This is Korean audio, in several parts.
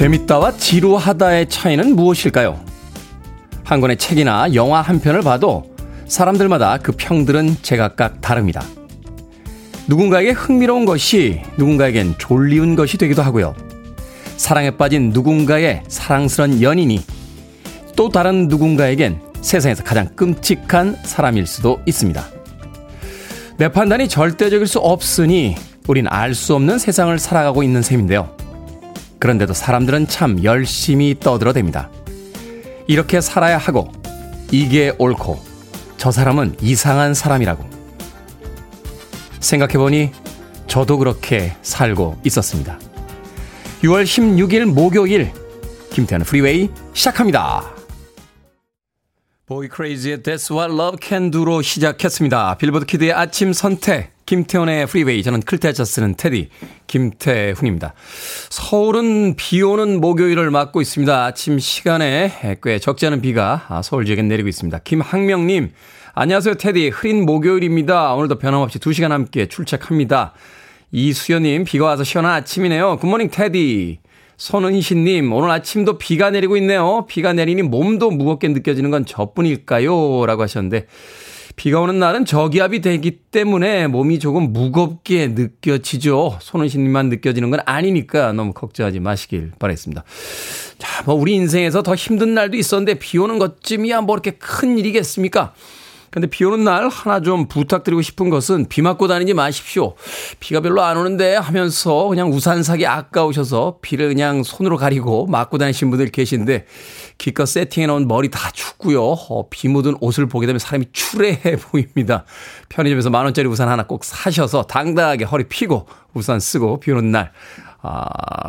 재밌다와 지루하다의 차이는 무엇일까요? 한 권의 책이나 영화 한 편을 봐도 사람들마다 그 평들은 제각각 다릅니다. 누군가에게 흥미로운 것이 누군가에겐 졸리운 것이 되기도 하고요. 사랑에 빠진 누군가의 사랑스런 연인이 또 다른 누군가에겐 세상에서 가장 끔찍한 사람일 수도 있습니다. 내 판단이 절대적일 수 없으니 우린 알 수 없는 세상을 살아가고 있는 셈인데요. 그런데도 사람들은 참 열심히 떠들어댑니다. 이렇게 살아야 하고, 이게 옳고, 저 사람은 이상한 사람이라고. 생각해보니 저도 그렇게 살고 있었습니다. 6월 16일 목요일, 김태훈의 프리웨이 시작합니다. Boy Krazy의 That's What Love Can Do로 시작했습니다. 빌보드 Kid의 아침 선택. 김태훈의 프리웨이. 저는 클 태자 쓰는 테디. 김태훈입니다. 서울은 비 오는 목요일을 맞고 있습니다. 아침 시간에 꽤 적지 않은 비가 서울 지역에 내리고 있습니다. 김학명님. 안녕하세요, 테디. 흐린 목요일입니다. 오늘도 변함없이 2시간 함께 출첵합니다. 이수연님, 비가 와서 시원한 아침이네요. 굿모닝, 테디. 손은희님, 오늘 아침도 비가 내리고 있네요. 비가 내리니 몸도 무겁게 느껴지는 건 저뿐일까요? 라고 하셨는데, 비가 오는 날은 저기압이 되기 때문에 몸이 조금 무겁게 느껴지죠. 손은희님만 느껴지는 건 아니니까 너무 걱정하지 마시길 바라겠습니다. 자, 뭐 우리 인생에서 더 힘든 날도 있었는데 비 오는 것쯤이야 뭐 이렇게 큰 일이겠습니까? 근데 비 오는 날 하나 좀 부탁드리고 싶은 것은 비 맞고 다니지 마십시오. 비가 별로 안 오는데 하면서 그냥 우산 사기 아까우셔서 비를 그냥 손으로 가리고 맞고 다니신 분들 계신데 기껏 세팅해 놓은 머리 다 춥고요. 어, 비 묻은 옷을 보게 되면 사람이 추레해 보입니다. 편의점에서 만 원짜리 우산 하나 꼭 사셔서 당당하게 허리 피고 우산 쓰고 비 오는 날 아,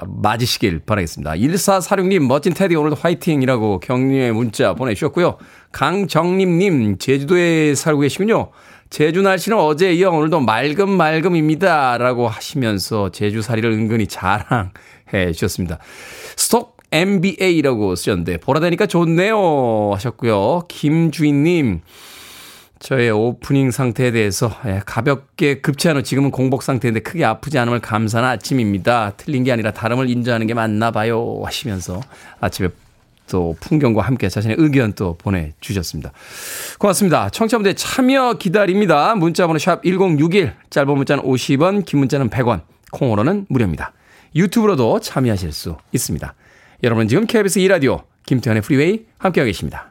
맞으시길 바라겠습니다. 1446님, 멋진 테디 오늘도 화이팅이라고 격려의 문자 보내주셨고요. 강정림님, 제주도에 살고 계시군요. 제주 날씨는 어제 이어 오늘도 맑음 맑음입니다. 라고 하시면서 제주살이를 은근히 자랑해 주셨습니다. 스톡 MBA라고 쓰셨는데, 보라되니까 좋네요. 하셨고요. 김주인님, 저의 오프닝 상태에 대해서 예, 가볍게 급치 않은 지금은 공복 상태인데 크게 아프지 않음을 감사한 아침입니다. 틀린 게 아니라 다름을 인정하는 게 맞나 봐요 하시면서 아침에 또 풍경과 함께 자신의 의견 또 보내주셨습니다. 고맙습니다. 청취자분들 참여 기다립니다. 문자번호 샵 1061, 짧은 문자는 50원, 긴 문자는 100원, 콩으로는 무료입니다. 유튜브로도 참여하실 수 있습니다. 여러분 지금 KBS 2라디오 김태훈의 프리웨이 함께하고 계십니다.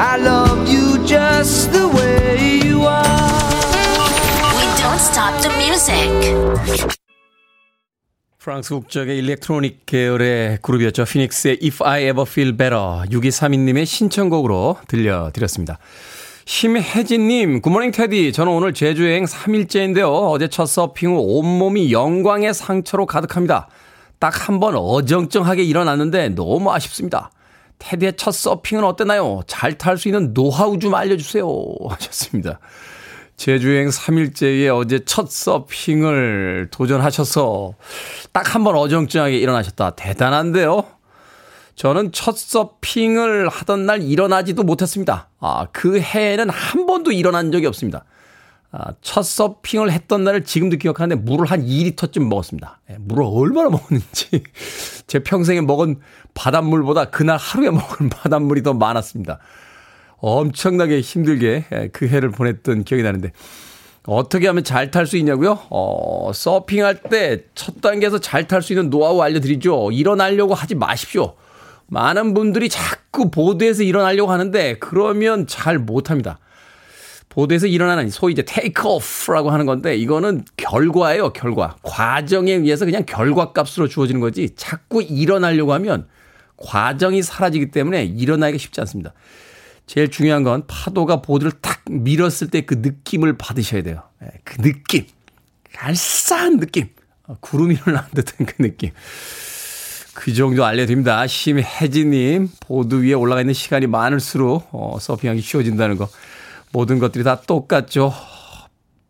I love you just the way you are. We don't stop the music. 프랑스 국적의 일렉트로닉 계열의 그룹이었죠. 피닉스의 If I Ever Feel Better 6232님의 신청곡으로 들려드렸습니다. 심혜진님, Good morning 테디. 저는 오늘 제주여행 3일째인데요. 어제 첫 서핑 후 온몸이 영광의 상처로 가득합니다. 딱 한 번 어정쩡하게 일어났는데 너무 아쉽습니다. 테디의 첫 서핑은 어땠나요? 잘 탈 수 있는 노하우 좀 알려주세요. 하셨습니다. 제주여행 3일째에 어제 첫 서핑을 도전하셔서 딱 한 번 어정쩡하게 일어나셨다. 대단한데요? 저는 첫 서핑을 하던 날 일어나지도 못했습니다. 아, 그 해에는 한 번도 일어난 적이 없습니다. 아, 첫 서핑을 했던 날을 지금도 기억하는데 물을 한 2리터쯤 먹었습니다. 예, 물을 얼마나 먹었는지 제 평생에 먹은 바닷물보다 그날 하루에 먹은 바닷물이 더 많았습니다. 엄청나게 힘들게 예, 그 해를 보냈던 기억이 나는데 어떻게 하면 잘 탈 수 있냐고요? 어, 서핑할 때 첫 단계에서 잘 탈 수 있는 노하우 알려드리죠. 일어나려고 하지 마십시오. 많은 분들이 자꾸 보드에서 일어나려고 하는데 그러면 잘 못합니다. 보드에서 일어나는 소위 이제 take off라고 하는 건데 이거는 결과예요, 결과. 과정에 의해서 그냥 결과 값으로 주어지는 거지 자꾸 일어나려고 하면 과정이 사라지기 때문에 일어나기가 쉽지 않습니다. 제일 중요한 건 파도가 보드를 탁 밀었을 때 그 느낌을 받으셔야 돼요. 예, 그 느낌. 알싸한 느낌. 어, 구름이 흘러난 듯한 그 느낌. 그 정도 알려드립니다. 심혜진님, 보드 위에 올라가 있는 시간이 많을수록, 어, 서핑하기 쉬워진다는 거. 모든 것들이 다 똑같죠.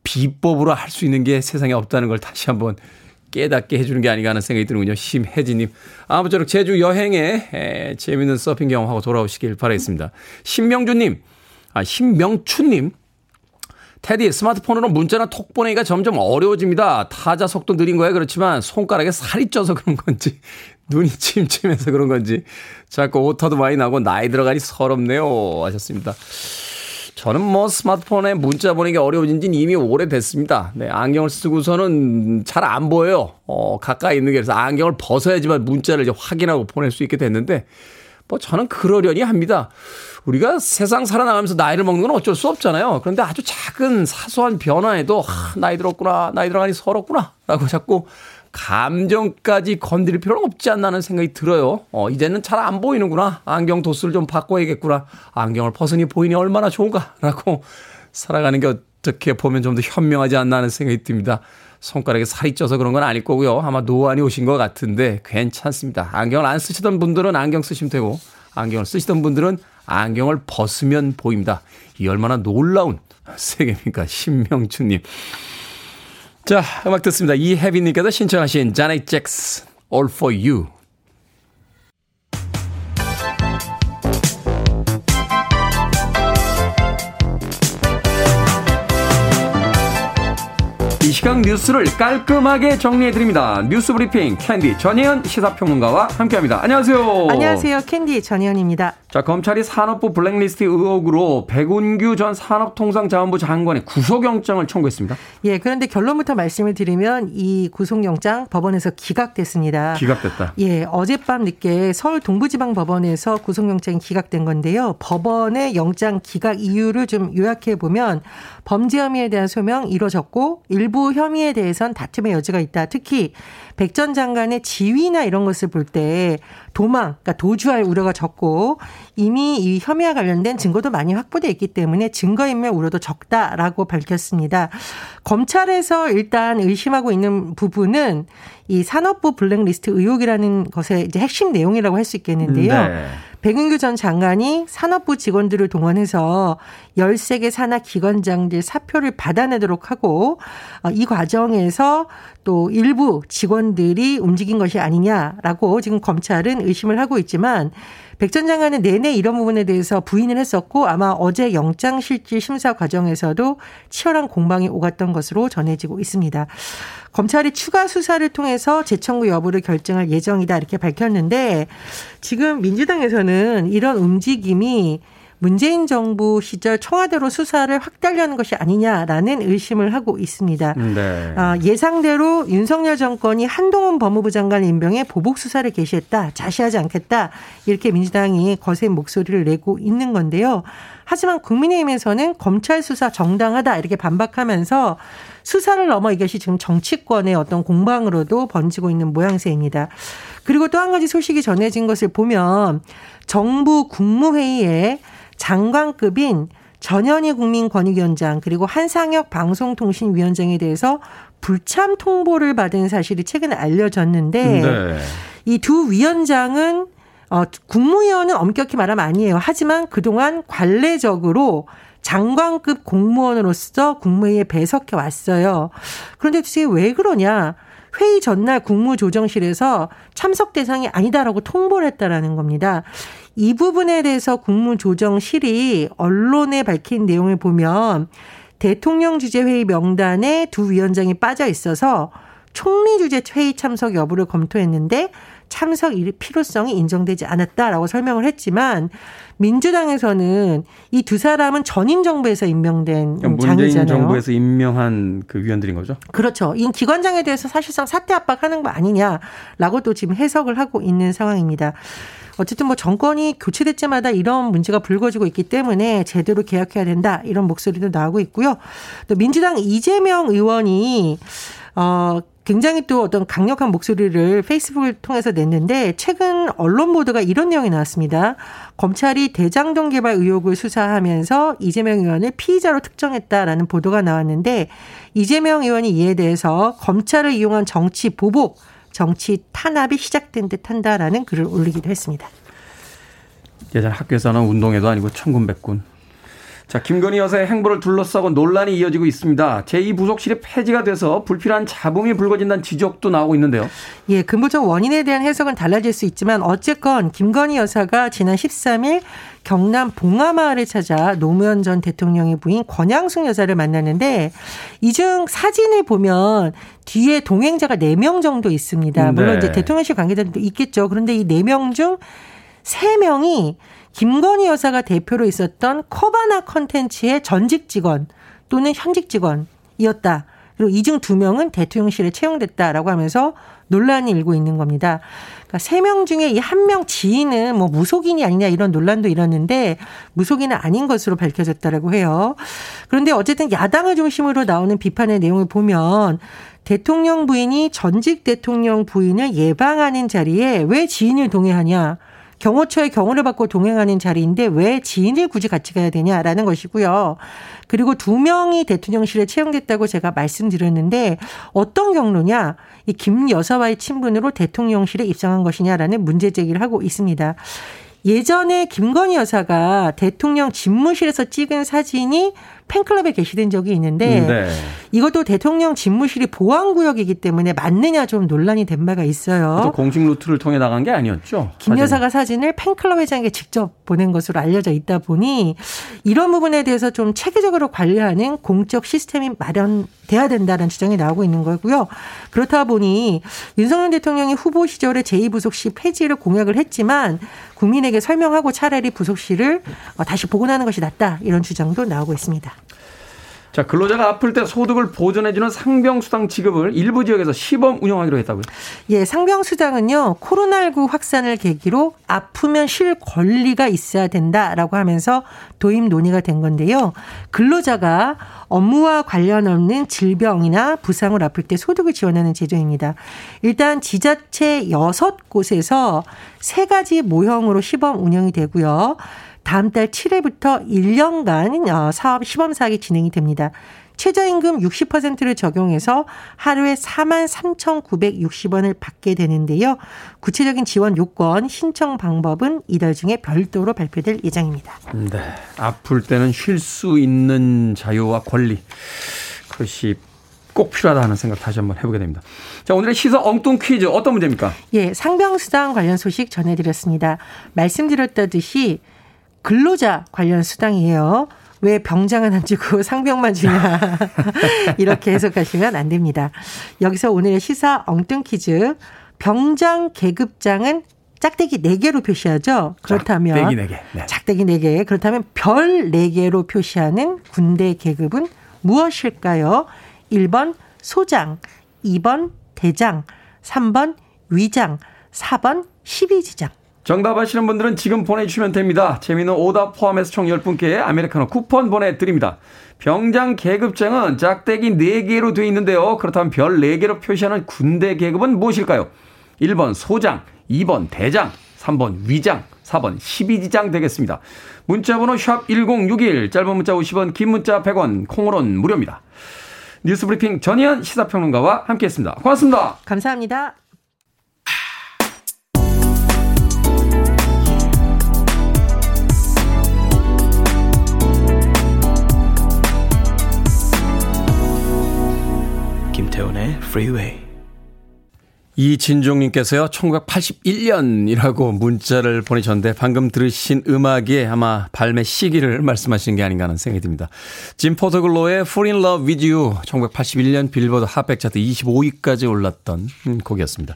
비법으로 할 수 있는 게 세상에 없다는 걸 다시 한번 깨닫게 해주는 게 아닌가 하는 생각이 드는군요. 심혜진님. 아무쪼록 제주 여행에 에, 재밌는 서핑 경험하고 돌아오시길 바라겠습니다. 신명주님, 아, 신명춘님. 테디, 스마트폰으로 문자나 톡 보내기가 점점 어려워집니다. 타자 속도 느린 거야 그렇지만 손가락에 살이 쪄서 그런 건지 눈이 침침해서 그런 건지 자꾸 오타도 많이 나고 나이 들어가니 서럽네요 하셨습니다. 저는 뭐 스마트폰에 문자 보내기 어려워진 지는 이미 오래됐습니다. 네, 안경을 쓰고서는 잘 안 보여요. 어, 가까이 있는 게 그래서 안경을 벗어야지만 문자를 이제 확인하고 보낼 수 있게 됐는데 뭐 저는 그러려니 합니다. 우리가 세상 살아나가면서 나이를 먹는 건 어쩔 수 없잖아요. 그런데 아주 작은 사소한 변화에도 아, 나이 들었구나, 나이 들어가니 서럽구나 라고 자꾸 감정까지 건드릴 필요는 없지 않나는 생각이 들어요. 어, 이제는 잘 안 보이는구나. 안경 도수를 좀 바꿔야겠구나. 안경을 벗으니 보이니 얼마나 좋은가라고 살아가는 게 어떻게 보면 좀 더 현명하지 않나 하는 생각이 듭니다. 손가락에 살이 쪄서 그런 건 아닐 거고요. 아마 노안이 오신 것 같은데 괜찮습니다. 안경을 안 쓰시던 분들은 안경 쓰시면 되고 안경을 쓰시던 분들은 안경을 벗으면 보입니다. 이 얼마나 놀라운 세계입니까? 신명춘님. 자, 음악 듣습니다. 이혜빈님께서 신청하신 자넷 잭슨 All for You. 이 시각 뉴스를 깔끔하게 정리해드립니다. 뉴스 브리핑 캔디 전예현 시사평론가와 함께합니다. 안녕하세요. 안녕하세요. 캔디 전예현입니다. 자, 검찰이 산업부 블랙리스트 의혹으로 백운규 전 산업통상자원부 장관의 구속영장을 청구했습니다. 예, 그런데 결론부터 말씀을 드리면 이 구속영장 법원에서 기각됐습니다. 기각됐다. 예, 어젯밤 늦게 서울 동부지방법원에서 구속영장이 기각된 건데요. 법원의 영장 기각 이유를 좀 요약해 보면 범죄 혐의에 대한 소명 이루어졌고 일부 혐의에 대해선 다툼의 여지가 있다. 특히 백 전 장관의 지위나 이런 것을 볼 때 도망, 그러니까 도주할 우려가 적고 이미 이 혐의와 관련된 증거도 많이 확보돼 있기 때문에 증거인멸 우려도 적다라고 밝혔습니다. 검찰에서 일단 의심하고 있는 부분은 이 산업부 블랙리스트 의혹이라는 것의 이제 핵심 내용이라고 할 수 있겠는데요. 네. 백은규 전 장관이 산업부 직원들을 동원해서 13개 산하 기관장들 사표를 받아내도록 하고 어, 이 과정에서 또 일부 직원들이 움직인 것이 아니냐라고 지금 검찰은 의심을 하고 있지만 백 전 장관은 내내 이런 부분에 대해서 부인을 했었고 아마 어제 영장실질 심사 과정에서도 치열한 공방이 오갔던 것으로 전해지고 있습니다. 검찰이 추가 수사를 통해서 재청구 여부를 결정할 예정이다 이렇게 밝혔는데 지금 민주당에서는 이런 움직임이 문재인 정부 시절 청와대로 수사를 확대하려는 것이 아니냐라는 의심을 하고 있습니다. 네. 아, 예상대로 윤석열 정권이 한동훈 법무부 장관 임명에 보복 수사를 개시했다. 자시하지 않겠다. 이렇게 민주당이 거센 목소리를 내고 있는 건데요. 하지만 국민의힘에서는 검찰 수사 정당하다 이렇게 반박하면서 수사를 넘어 이것이 지금 정치권의 어떤 공방으로도 번지고 있는 모양새입니다. 그리고 또 한 가지 소식이 전해진 것을 보면 정부 국무회의에 장관급인 전현희 국민권익위원장 그리고 한상혁 방송통신위원장에 대해서 불참 통보를 받은 사실이 최근에 알려졌는데 네. 이두 위원장은 어, 국무위원은 엄격히 말하면 아니에요. 하지만 그동안 관례적으로 장관급 공무원으로서 국무회의에 배석해 왔어요. 그런데 도대체 왜 그러냐? 회의 전날 국무조정실에서 참석 대상이 아니다라고 통보를 했다라는 겁니다. 이 부분에 대해서 국무조정실이 언론에 밝힌 내용을 보면 대통령 주재 회의 명단에 두 위원장이 빠져 있어서 총리 주재 회의 참석 여부를 검토했는데 참석 일 필요성이 인정되지 않았다라고 설명을 했지만 민주당에서는 이 두 사람은 전임 정부에서 임명된 그러니까 장이잖아요. 정부에서 임명한 그 위원들인 거죠? 그렇죠. 이 기관장에 대해서 사실상 사퇴 압박하는 거 아니냐라고 또 지금 해석을 하고 있는 상황입니다. 어쨌든 뭐 정권이 교체될 때마다 이런 문제가 불거지고 있기 때문에 제대로 개혁해야 된다 이런 목소리도 나오고 있고요. 또 민주당 이재명 의원이 어 굉장히 또 어떤 강력한 목소리를 페이스북을 통해서 냈는데 최근 언론 보도가 이런 내용이 나왔습니다. 검찰이 대장동 개발 의혹을 수사하면서 이재명 의원을 피의자로 특정했다라는 보도가 나왔는데 이재명 의원이 이에 대해서 검찰을 이용한 정치 보복, 정치 탄압이 시작된 듯 한다라는 글을 올리기도 했습니다. 예전 학교에서는 운동회도 아니고 천군백군. 자, 김건희 여사의 행보를 둘러싸고 논란이 이어지고 있습니다. 제2부속실이 폐지가 돼서 불필요한 잡음이 불거진다는 지적도 나오고 있는데요. 예, 근본적 원인에 대한 해석은 달라질 수 있지만 어쨌건 김건희 여사가 지난 13일 경남 봉하마을을 찾아 노무현 전 대통령의 부인 권양숙 여사를 만났는데 이 중 사진을 보면 뒤에 동행자가 4명 정도 있습니다. 물론 네. 이제 대통령실 관계자들도 있겠죠. 그런데 이 4명 중 3명이 김건희 여사가 대표로 있었던 커바나 컨텐츠의 전직 직원 또는 현직 직원이었다. 그리고 이중 2명은 대통령실에 채용됐다라고 하면서 논란이 일고 있는 겁니다. 그러니까 3명 중에 이 한 명 지인은 뭐 무속인이 아니냐 이런 논란도 일었는데 무속인은 아닌 것으로 밝혀졌다라고 해요. 그런데 어쨌든 야당을 중심으로 나오는 비판의 내용을 보면 대통령 부인이 전직 대통령 부인을 예방하는 자리에 왜 지인을 동행하냐. 경호처의 경호를 받고 동행하는 자리인데 왜 지인을 굳이 같이 가야 되냐라는 것이고요. 그리고 두 명이 대통령실에 채용됐다고 제가 말씀드렸는데 어떤 경로냐? 이 김 여사와의 친분으로 대통령실에 입성한 것이냐라는 문제 제기를 하고 있습니다. 예전에 김건희 여사가 대통령 집무실에서 찍은 사진이 팬클럽에 게시된 적이 있는데 네. 이것도 대통령 집무실이 보안구역이기 때문에 맞느냐 좀 논란이 된 바가 있어요. 또 공식 루트를 통해 나간 게 아니었죠. 김 사진이. 여사가 사진을 팬클럽 회장에게 직접 보낸 것으로 알려져 있다 보니 이런 부분에 대해서 좀 체계적으로 관리하는 공적 시스템이 마련돼야 된다는 주장이 나오고 있는 거고요. 그렇다 보니 윤석열 대통령이 후보 시절에 제2부속실 폐지를 공약을 했지만 국민에게 설명하고 차라리 부속실을 어, 다시 복원하는 것이 낫다 이런 주장도 나오고 있습니다. 자, 근로자가 아플 때 소득을 보전해주는 상병수당 지급을 일부 지역에서 시범 운영하기로 했다고요. 예, 상병수당은요, 코로나19 확산을 계기로 아프면 쉴 권리가 있어야 된다라고 하면서 도입 논의가 된 건데요. 근로자가 업무와 관련 없는 질병이나 부상을 아플 때 소득을 지원하는 제도입니다. 일단 지자체 여섯 곳에서 세 가지 모형으로 시범 운영이 되고요. 다음 달 7일부터 1년간 어, 사업 시범 사업이 진행이 됩니다. 최저임금 60%를 적용해서 하루에 4만 3,960원을 받게 되는데요. 구체적인 지원 요건, 신청 방법은 이달 중에 별도로 발표될 예정입니다. 네. 아플 때는 쉴 수 있는 자유와 권리. 그것이 꼭 필요하다 하는 생각 다시 한번 해보게 됩니다. 자, 오늘의 시사 엉뚱 퀴즈 어떤 문제입니까? 예, 상병수당 관련 소식 전해드렸습니다. 말씀드렸다듯이 근로자 관련 수당이에요. 왜 병장은 안 주고 상병만 주냐. 이렇게 해석하시면 안 됩니다. 여기서 오늘의 시사 엉뚱 퀴즈. 병장 계급장은 짝대기 4개로 표시하죠. 그렇다면 짝대기 네 개. 네. 작대기 4개. 그렇다면 별 4개로 표시하는 군대 계급은 무엇일까요? 1번 소장, 2번 대장, 3번 위장, 4번 12지장. 정답 아시는 분들은 지금 보내주시면 됩니다. 재미있는 오답 포함해서 총 10분께 아메리카노 쿠폰 보내드립니다. 병장 계급장은 짝대기 4개로 되어 있는데요. 그렇다면 별 4개로 표시하는 군대 계급은 무엇일까요? 1번 소장, 2번 대장, 3번 위장, 4번 12지장 되겠습니다. 문자번호 샵 1061, 짧은 문자 50원, 긴 문자 100원, 콩으로는 무료입니다. 뉴스브리핑 전희연 시사평론가와 함께했습니다. 고맙습니다. 감사합니다. 김태훈의 Freeway. 이진종님께서요, 1981년이라고 문자를 보내셨는데, 방금 들으신 음악이 아마 발매 시기를 말씀하시는 게 아닌가 하는 생각이 듭니다. 짐 포터글로의 Fall in Love with You, 1981년 빌보드 핫백 차트 25위까지 올랐던 음, 곡이었습니다.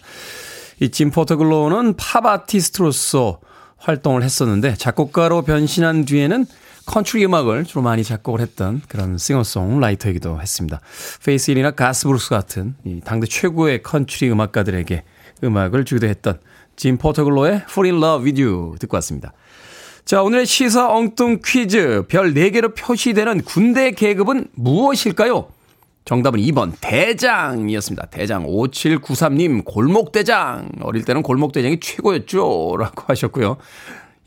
이 짐 포터글로는 팝 아티스트로서 활동을 했었는데, 작곡가로 변신한 뒤에는 컨트리 음악을 주로 많이 작곡을 했던 그런 싱어송라이터이기도 했습니다. 페이스힐이나 가스 브룩스 같은 이 당대 최고의 컨트리 음악가들에게 음악을 주기도 했던 짐 포터글로의 Fool in Love with You 듣고 왔습니다. 자, 오늘의 시사 엉뚱 퀴즈. 별 4개로 표시되는 군대 계급은 무엇일까요? 정답은 2번 대장이었습니다. 대장 5793님 골목대장 어릴 때는 골목대장이 최고였죠 라고 하셨고요.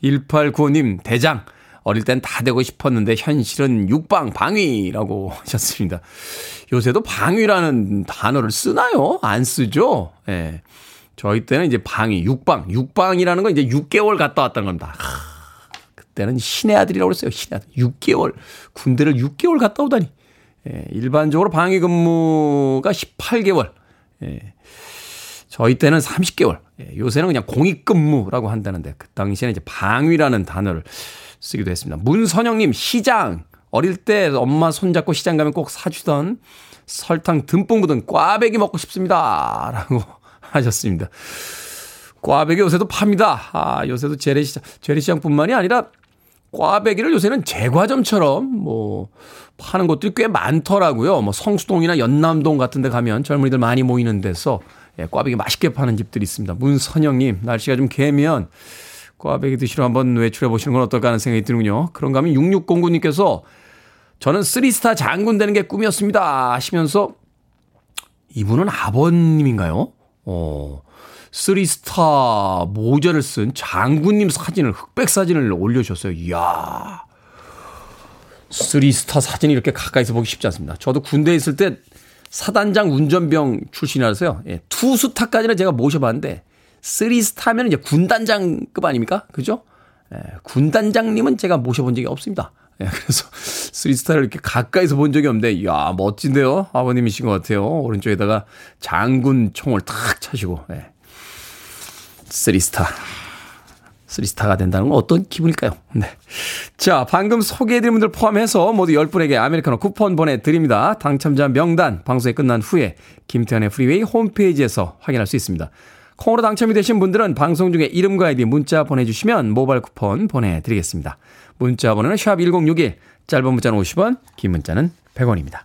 1895님 대장 어릴 땐 다 되고 싶었는데 현실은 육방 방위라고 하셨습니다. 요새도 방위라는 단어를 쓰나요? 안 쓰죠? 예. 네. 저희 때는 이제 방위, 육방, 육방이라는 건 이제 6개월 갔다 왔다는 겁니다. 하, 그때는 신의 아들이라고 그랬어요. 신의 아들. 6개월. 군대를 6개월 갔다 오다니. 예, 일반적으로 방위 근무가 18개월. 예, 저희 때는 30개월. 예, 요새는 그냥 공익 근무라고 한다는데 그 당시에는 이제 방위라는 단어를 쓰기도 했습니다. 문선영님 시장 어릴 때 엄마 손잡고 시장 가면 꼭 사주던 설탕 듬뿍 묻은 꽈배기 먹고 싶습니다 라고 하셨습니다. 꽈배기 요새도 팝니다. 아 요새도 재래시장 재래시장뿐만이 아니라 꽈배기를 요새는 제과점처럼 뭐 파는 곳들이 꽤 많더라고요. 뭐 성수동이나 연남동 같은 데 가면 젊은이들 많이 모이는 데서 예, 꽈배기 맛있게 파는 집들이 있습니다. 문선영님, 날씨가 좀 개면 꽈배기 드시러 한번 외출해 보시는 건 어떨까 하는 생각이 드는군요. 그런가 하면 6609님께서 저는 three star 장군 되는 게 꿈이었습니다. 하시면서 이분은 아버님인가요? 어, three star 모자를 쓴 장군님 사진을, 흑백 사진을 올려주셨어요. 이야. three star 사진이 이렇게 가까이서 보기 쉽지 않습니다. 저도 군대에 있을 때 사단장 운전병 출신이라서요. 예, two star까지는 제가 모셔봤는데 three star면 이제 군단장급 아닙니까? 그죠? 예, 군단장님은 제가 모셔본 적이 없습니다. 예, 그래서 three star를 이렇게 가까이서 본 적이 없는데, 이야, 멋진데요? 아버님이신 것 같아요. 오른쪽에다가 장군 총을 탁 차시고, 예. three star. three star가 된다는 건 어떤 기분일까요? 네. 자, 방금 소개해드린 분들 포함해서 모두 10분에게 아메리카노 쿠폰 보내드립니다. 당첨자 명단 방송이 끝난 후에 김태훈의 프리웨이 홈페이지에서 확인할 수 있습니다. 콩으로 당첨이 되신 분들은 방송 중에 이름과 아이디 문자 보내주시면 모바일 쿠폰 보내드리겠습니다. 문자 번호는 샵1061, 짧은 문자는 50원, 긴 문자는 100원입니다.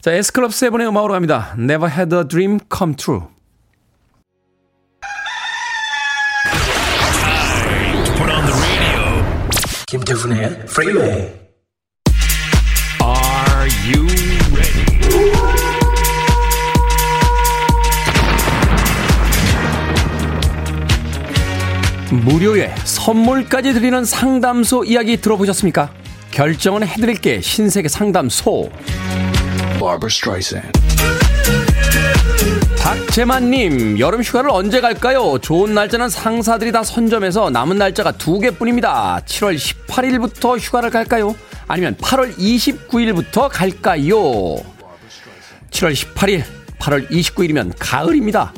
자, S클럽 세븐의 음악으로 갑니다. Never had a dream come true. Put on the radio. 김태훈의 Freeway. Are 무료에 선물까지 드리는 상담소 이야기 들어보셨습니까? 결정은 해드릴게 신세계 상담소. 박재만님, 여름 휴가를 언제 갈까요? 좋은 날짜는 상사들이 다 선점해서 남은 날짜가 두 개뿐입니다. 7월 18일부터 휴가를 갈까요? 아니면 8월 29일부터 갈까요? 7월 18일, 8월 29일이면 가을입니다.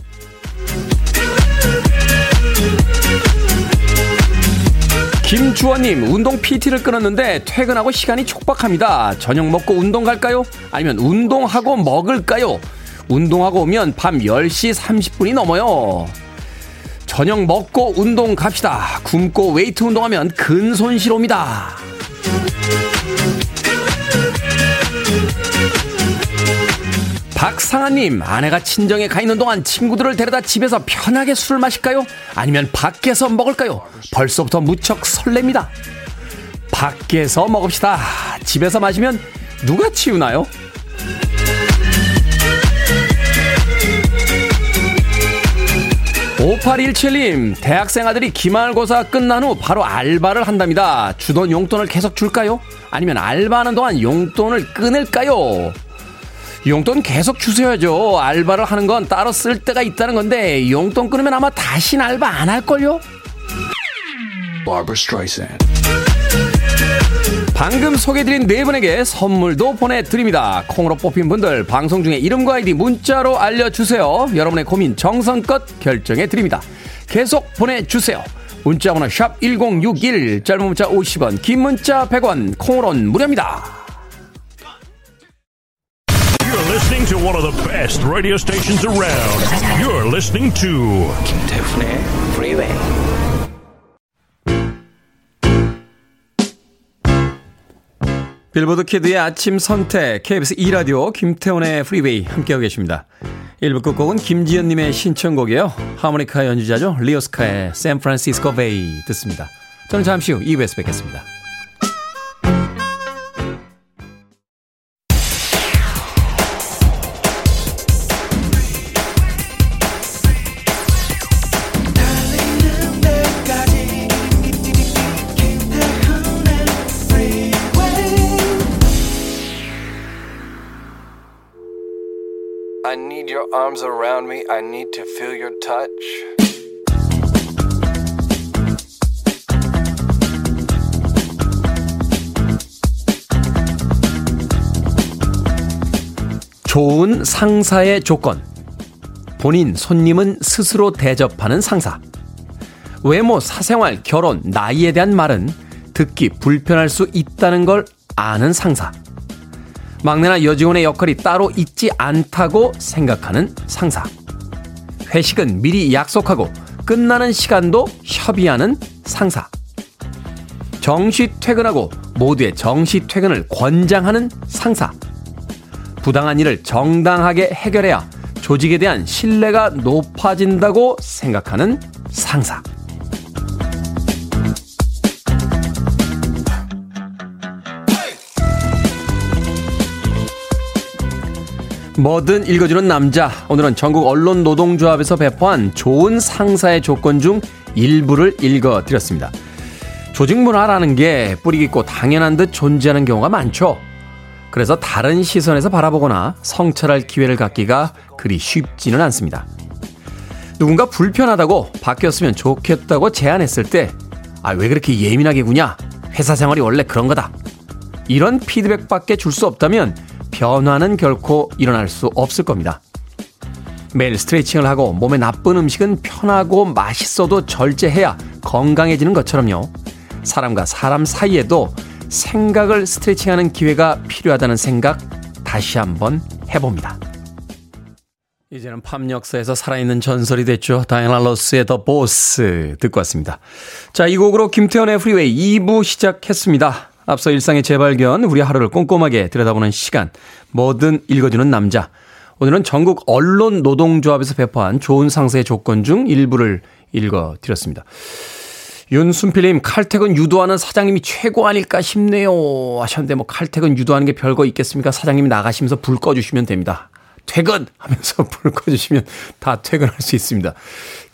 김주원님, 운동 PT를 끊었는데 퇴근하고 시간이 촉박합니다. 저녁 먹고 운동 갈까요? 아니면 운동하고 먹을까요? 운동하고 오면 밤 10시 30분이 넘어요. 저녁 먹고 운동 갑시다. 굶고 웨이트 운동하면 근손실 옵니다. 박상아님, 아내가 친정에 가 있는 동안 친구들을 데려다 집에서 편하게 술을 마실까요? 아니면 밖에서 먹을까요? 벌써부터 무척 설렙니다. 밖에서 먹읍시다. 집에서 마시면 누가 치우나요? 5817님, 대학생 아들이 기말고사 끝난 후 바로 알바를 한답니다. 주던 용돈을 계속 줄까요? 아니면 알바하는 동안 용돈을 끊을까요? 용돈 계속 주셔야죠. 알바를 하는 건 따로 쓸 때가 있다는 건데, 용돈 끊으면 아마 다신 알바 안 할걸요? 방금 소개해드린 네 분에게 선물도 보내드립니다. 콩으로 뽑힌 분들 방송 중에 이름과 아이디 문자로 알려주세요. 여러분의 고민 정성껏 결정해드립니다. 계속 보내주세요. 문자번호 샵 1061, 짧은 문자 50원, 긴 문자 100원, 콩으로는 무료입니다. Listening to one of the best radio stations around. You're listening to 김태훈의 Freeway. 빌보드 키드의 아침 선택, KBS 2 라디오, 김태훈의 프리웨이 함께하고 계십니다. 1부 끝곡은 김지연님의 신청곡이에요. 하모니카 연주자죠. 리 오스카의 샌프란시스코 베이 듣습니다. 저는 잠시 후 2부에서 뵙겠습니다. Arms around me. I need to feel your touch. 좋은 상사의 조건. 본인 손님은 스스로 대접하는 상사. 외모, 사생활, 결혼, 나이에 대한 말은 듣기 불편할 수 있다는 걸 아는 상사. 막내나 여직원의 역할이 따로 있지 않다고 생각하는 상사. 회식은 미리 약속하고 끝나는 시간도 협의하는 상사. 정시 퇴근하고 모두의 정시 퇴근을 권장하는 상사. 부당한 일을 정당하게 해결해야 조직에 대한 신뢰가 높아진다고 생각하는 상사. 뭐든 읽어주는 남자. 오늘은 전국 언론 노동조합에서 배포한 좋은 상사의 조건 중 일부를 읽어드렸습니다. 조직 문화라는 게 뿌리 깊고 당연한 듯 존재하는 경우가 많죠. 그래서 다른 시선에서 바라보거나 성찰할 기회를 갖기가 그리 쉽지는 않습니다. 누군가 불편하다고 바뀌었으면 좋겠다고 제안했을 때, 아, 왜 그렇게 예민하게 구냐? 회사 생활이 원래 그런 거다. 이런 피드백밖에 줄 수 없다면 변화는 결코 일어날 수 없을 겁니다. 매일 스트레칭을 하고 몸에 나쁜 음식은 편하고 맛있어도 절제해야 건강해지는 것처럼요. 사람과 사람 사이에도 생각을 스트레칭하는 기회가 필요하다는 생각 다시 한번 해봅니다. 이제는 팝 역사에서 살아있는 전설이 됐죠. 다이애나 로스의 The Boss 듣고 왔습니다. 자, 이 곡으로 김태훈의 프리웨이 2부 시작했습니다. 앞서 일상의 재발견, 우리 하루를 꼼꼼하게 들여다보는 시간, 뭐든 읽어주는 남자. 오늘은 전국 언론 노동조합에서 배포한 좋은 상사의 조건 중 일부를 읽어드렸습니다. 윤순필님, 칼퇴근 유도하는 사장님이 최고 아닐까 싶네요. 하셨는데, 뭐, 칼퇴근 유도하는 게 별거 있겠습니까? 사장님이 나가시면서 불 꺼주시면 됩니다. 퇴근! 하면서 불 꺼주시면 다 퇴근할 수 있습니다.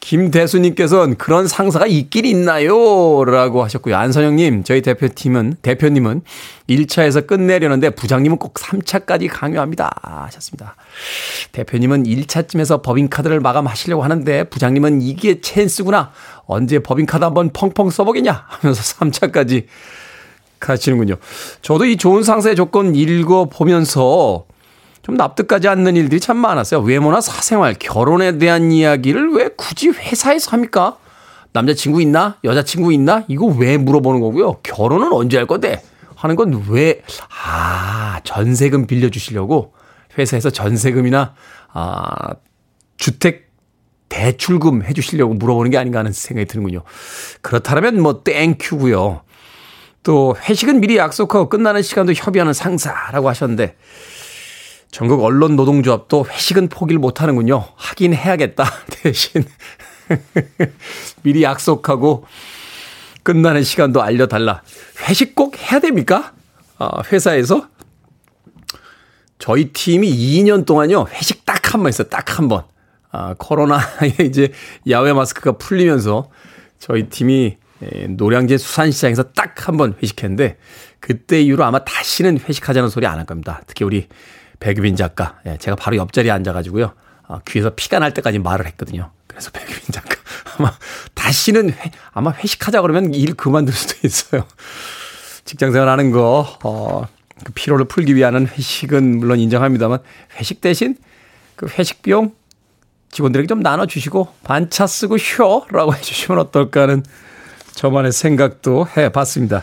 김대수님께서는 그런 상사가 있긴 있나요? 라고 하셨고요. 안선영님, 저희 대표팀은, 대표님은 1차에서 끝내려는데 부장님은 꼭 3차까지 강요합니다. 하셨습니다. 대표님은 1차쯤에서 법인카드를 마감하시려고 하는데 부장님은 이게 찬스구나. 언제 법인카드 한번 펑펑 써보겠냐? 하면서 3차까지 가시는군요. 저도 이 좋은 상사의 조건 읽어보면서 좀 납득가지 않는 일들이 참 많았어요. 외모나 사생활, 결혼에 대한 이야기를 왜 굳이 회사에서 합니까? 남자친구 있나? 여자친구 있나? 이거 왜 물어보는 거고요. 결혼은 언제 할 건데? 하는 건 왜, 아, 전세금 빌려주시려고 회사에서 전세금이나, 아, 주택 대출금 해주시려고 물어보는 게 아닌가 하는 생각이 드는군요. 그렇다면 뭐 땡큐고요. 또 회식은 미리 약속하고 끝나는 시간도 협의하는 상사라고 하셨는데 전국 언론 노동조합도 회식은 포기를 못 하는군요. 하긴 해야겠다. 대신 미리 약속하고 끝나는 시간도 알려달라. 회식 꼭 해야 됩니까? 아, 회사에서? 저희 팀이 2년 동안요, 회식 딱 한 번 했어요. 딱 한 번. 아, 코로나에 이제 야외 마스크가 풀리면서 저희 팀이 에, 노량진 수산시장에서 딱 한 번 회식했는데 그때 이후로 아마 다시는 회식하자는 소리 안 할 겁니다. 특히 우리 백유빈 작가. 예, 제가 바로 옆자리에 앉아가지고요. 아, 귀에서 피가 날 때까지 말을 했거든요. 그래서 백유빈 작가. 아마 다시는 회, 아마 회식하자 그러면 일 그만둘 수도 있어요. 직장 생활 하는 거, 어, 그 피로를 풀기 위한 회식은 물론 인정합니다만 회식 대신 그 회식 비용 직원들에게 좀 나눠주시고 반차 쓰고 쉬어라고 해주시면 어떨까 하는 저만의 생각도 해봤습니다.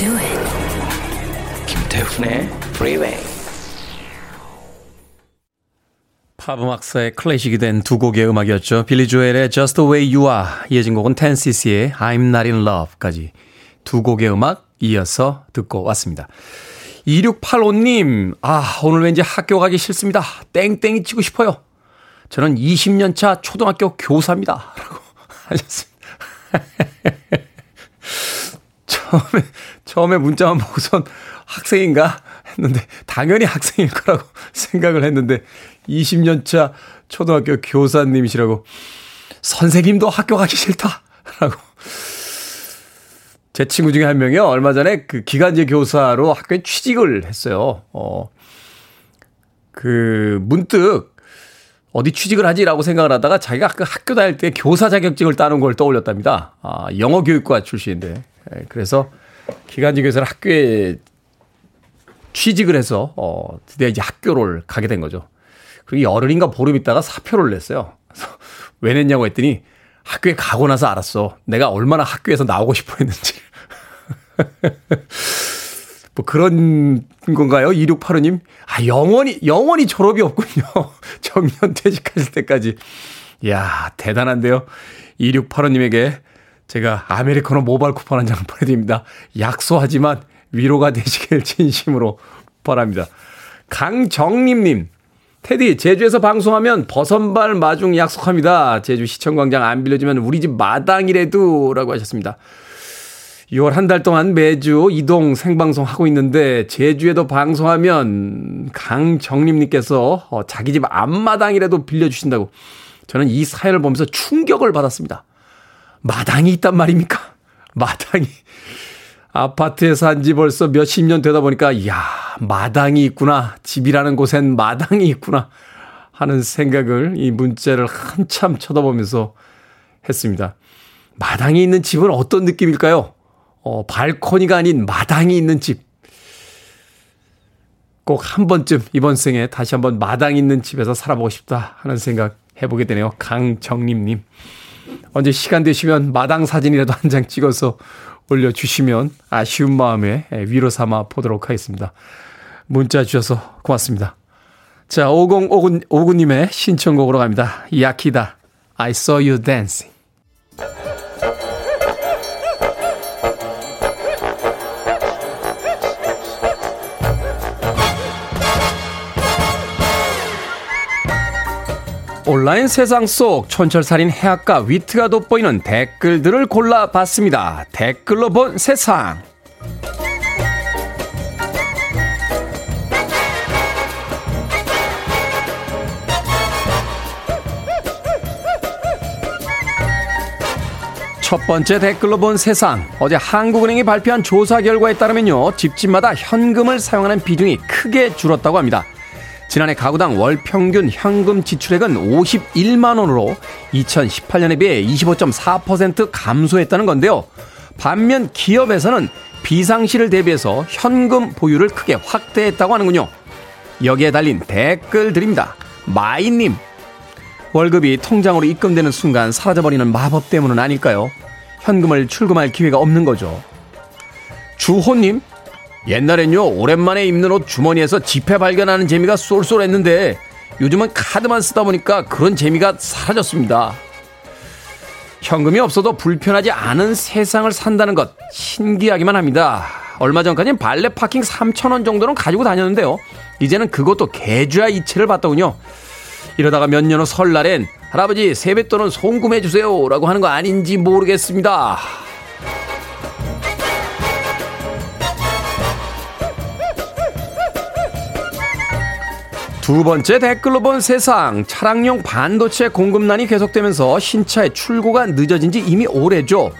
Do it. 김태훈의 Freeway. 팝 음악사의 클래식이 된 두 곡의 음악이었죠. 빌리 조엘의 Just the Way You Are, 이어진 곡은 10cc의 I'm Not in Love까지 두 곡의 음악 이어서 듣고 왔습니다. 2685님, 아, 오늘 왠지 학교 가기 싫습니다. 땡땡이 치고 싶어요. 저는 20년차 초등학교 교사입니다. 라고 하셨습니다. 처음에, 처음에 문자만 보고선 학생인가 했는데, 당연히 학생일 거라고 생각을 했는데, 20년 차 초등학교 교사님이시라고, 선생님도 학교 가기 싫다. 라고. 제 친구 중에 한 명이요. 얼마 전에 그 기간제 교사로 학교에 취직을 했어요. 어, 그, 문득, 어디 취직을 하지라고 생각을 하다가 자기가 그 학교 다닐 때 교사 자격증을 따는 걸 떠올렸답니다. 아, 영어 교육과 출신인데. 예, 그래서 기간제 교사를 학교에 취직을 해서, 어, 드디어 이제 학교를 가게 된 거죠. 그리고 열흘인가 보름 있다가 사표를 냈어요. 그래서 왜 냈냐고 했더니 학교에 가고 나서 알았어. 내가 얼마나 학교에서 나오고 싶어 했는지. 뭐 그런 건가요? 2685님? 아, 영원히, 영원히 졸업이 없군요. 정년 퇴직하실 때까지. 이야, 대단한데요. 2685님에게 제가 아메리카노 모바일 쿠폰 한 장을 보내드립니다. 약소하지만 위로가 되시길 진심으로 바랍니다. 강정림님. 테디, 제주에서 방송하면 버선발 마중 약속합니다. 제주 시청광장 안 빌려주면 우리 집 마당이래도 라고 하셨습니다. 6월 한 달 동안 매주 이동 생방송 하고 있는데 제주에도 방송하면 강정림님께서 어, 자기 집 앞마당이라도 빌려주신다고 저는 이 사연을 보면서 충격을 받았습니다. 마당이 있단 말입니까? 마당이. 아파트에 산 지 벌써 몇십 년 되다 보니까, 이야, 마당이 있구나. 집이라는 곳엔 마당이 있구나. 하는 생각을 이 문자를 한참 쳐다보면서 했습니다. 마당이 있는 집은 어떤 느낌일까요? 어, 발코니가 아닌 마당이 있는 집. 꼭 한 번쯤 이번 생에 다시 한번 마당 있는 집에서 살아보고 싶다 하는 생각 해보게 되네요. 강정림님. 언제 시간 되시면 마당 사진이라도 한 장 찍어서 올려주시면 아쉬운 마음에 위로 삼아 보도록 하겠습니다. 문자 주셔서 고맙습니다. 자, 5059, 59님의 신청곡으로 갑니다. 야키다. I saw you dancing. 온라인 세상 속 촌철살인 해악과 위트가 돋보이는 댓글들을 골라봤습니다. 댓글로 본 세상. 첫 번째 댓글로 본 세상. 어제 한국은행이 발표한 조사 결과에 따르면요. 집집마다 현금을 사용하는 비중이 크게 줄었다고 합니다. 지난해 가구당 월 평균 현금 지출액은 51만 원으로 2018년에 비해 25.4% 감소했다는 건데요. 반면 기업에서는 비상시를 대비해서 현금 보유를 크게 확대했다고 하는군요. 여기에 달린 댓글들입니다. 마이님. 월급이 통장으로 입금되는 순간 사라져버리는 마법 때문은 아닐까요? 현금을 출금할 기회가 없는 거죠. 주호님. 옛날엔요, 오랜만에 입는 옷 주머니에서 지폐 발견하는 재미가 쏠쏠했는데, 요즘은 카드만 쓰다 보니까 그런 재미가 사라졌습니다. 현금이 없어도 불편하지 않은 세상을 산다는 것, 신기하기만 합니다. 얼마 전까지는 발레 파킹 3,000원 정도는 가지고 다녔는데요. 이제는 그것도 계좌 이체를 받더군요. 이러다가 몇 년 후 설날엔 할아버지 세뱃돈은 송금해 주세요 라고 하는 거 아닌지 모르겠습니다. 두 번째 댓글로 본 세상. 차량용 반도체 공급난이 계속되면서 신차의 출고가 늦어진 지 이미 오래죠.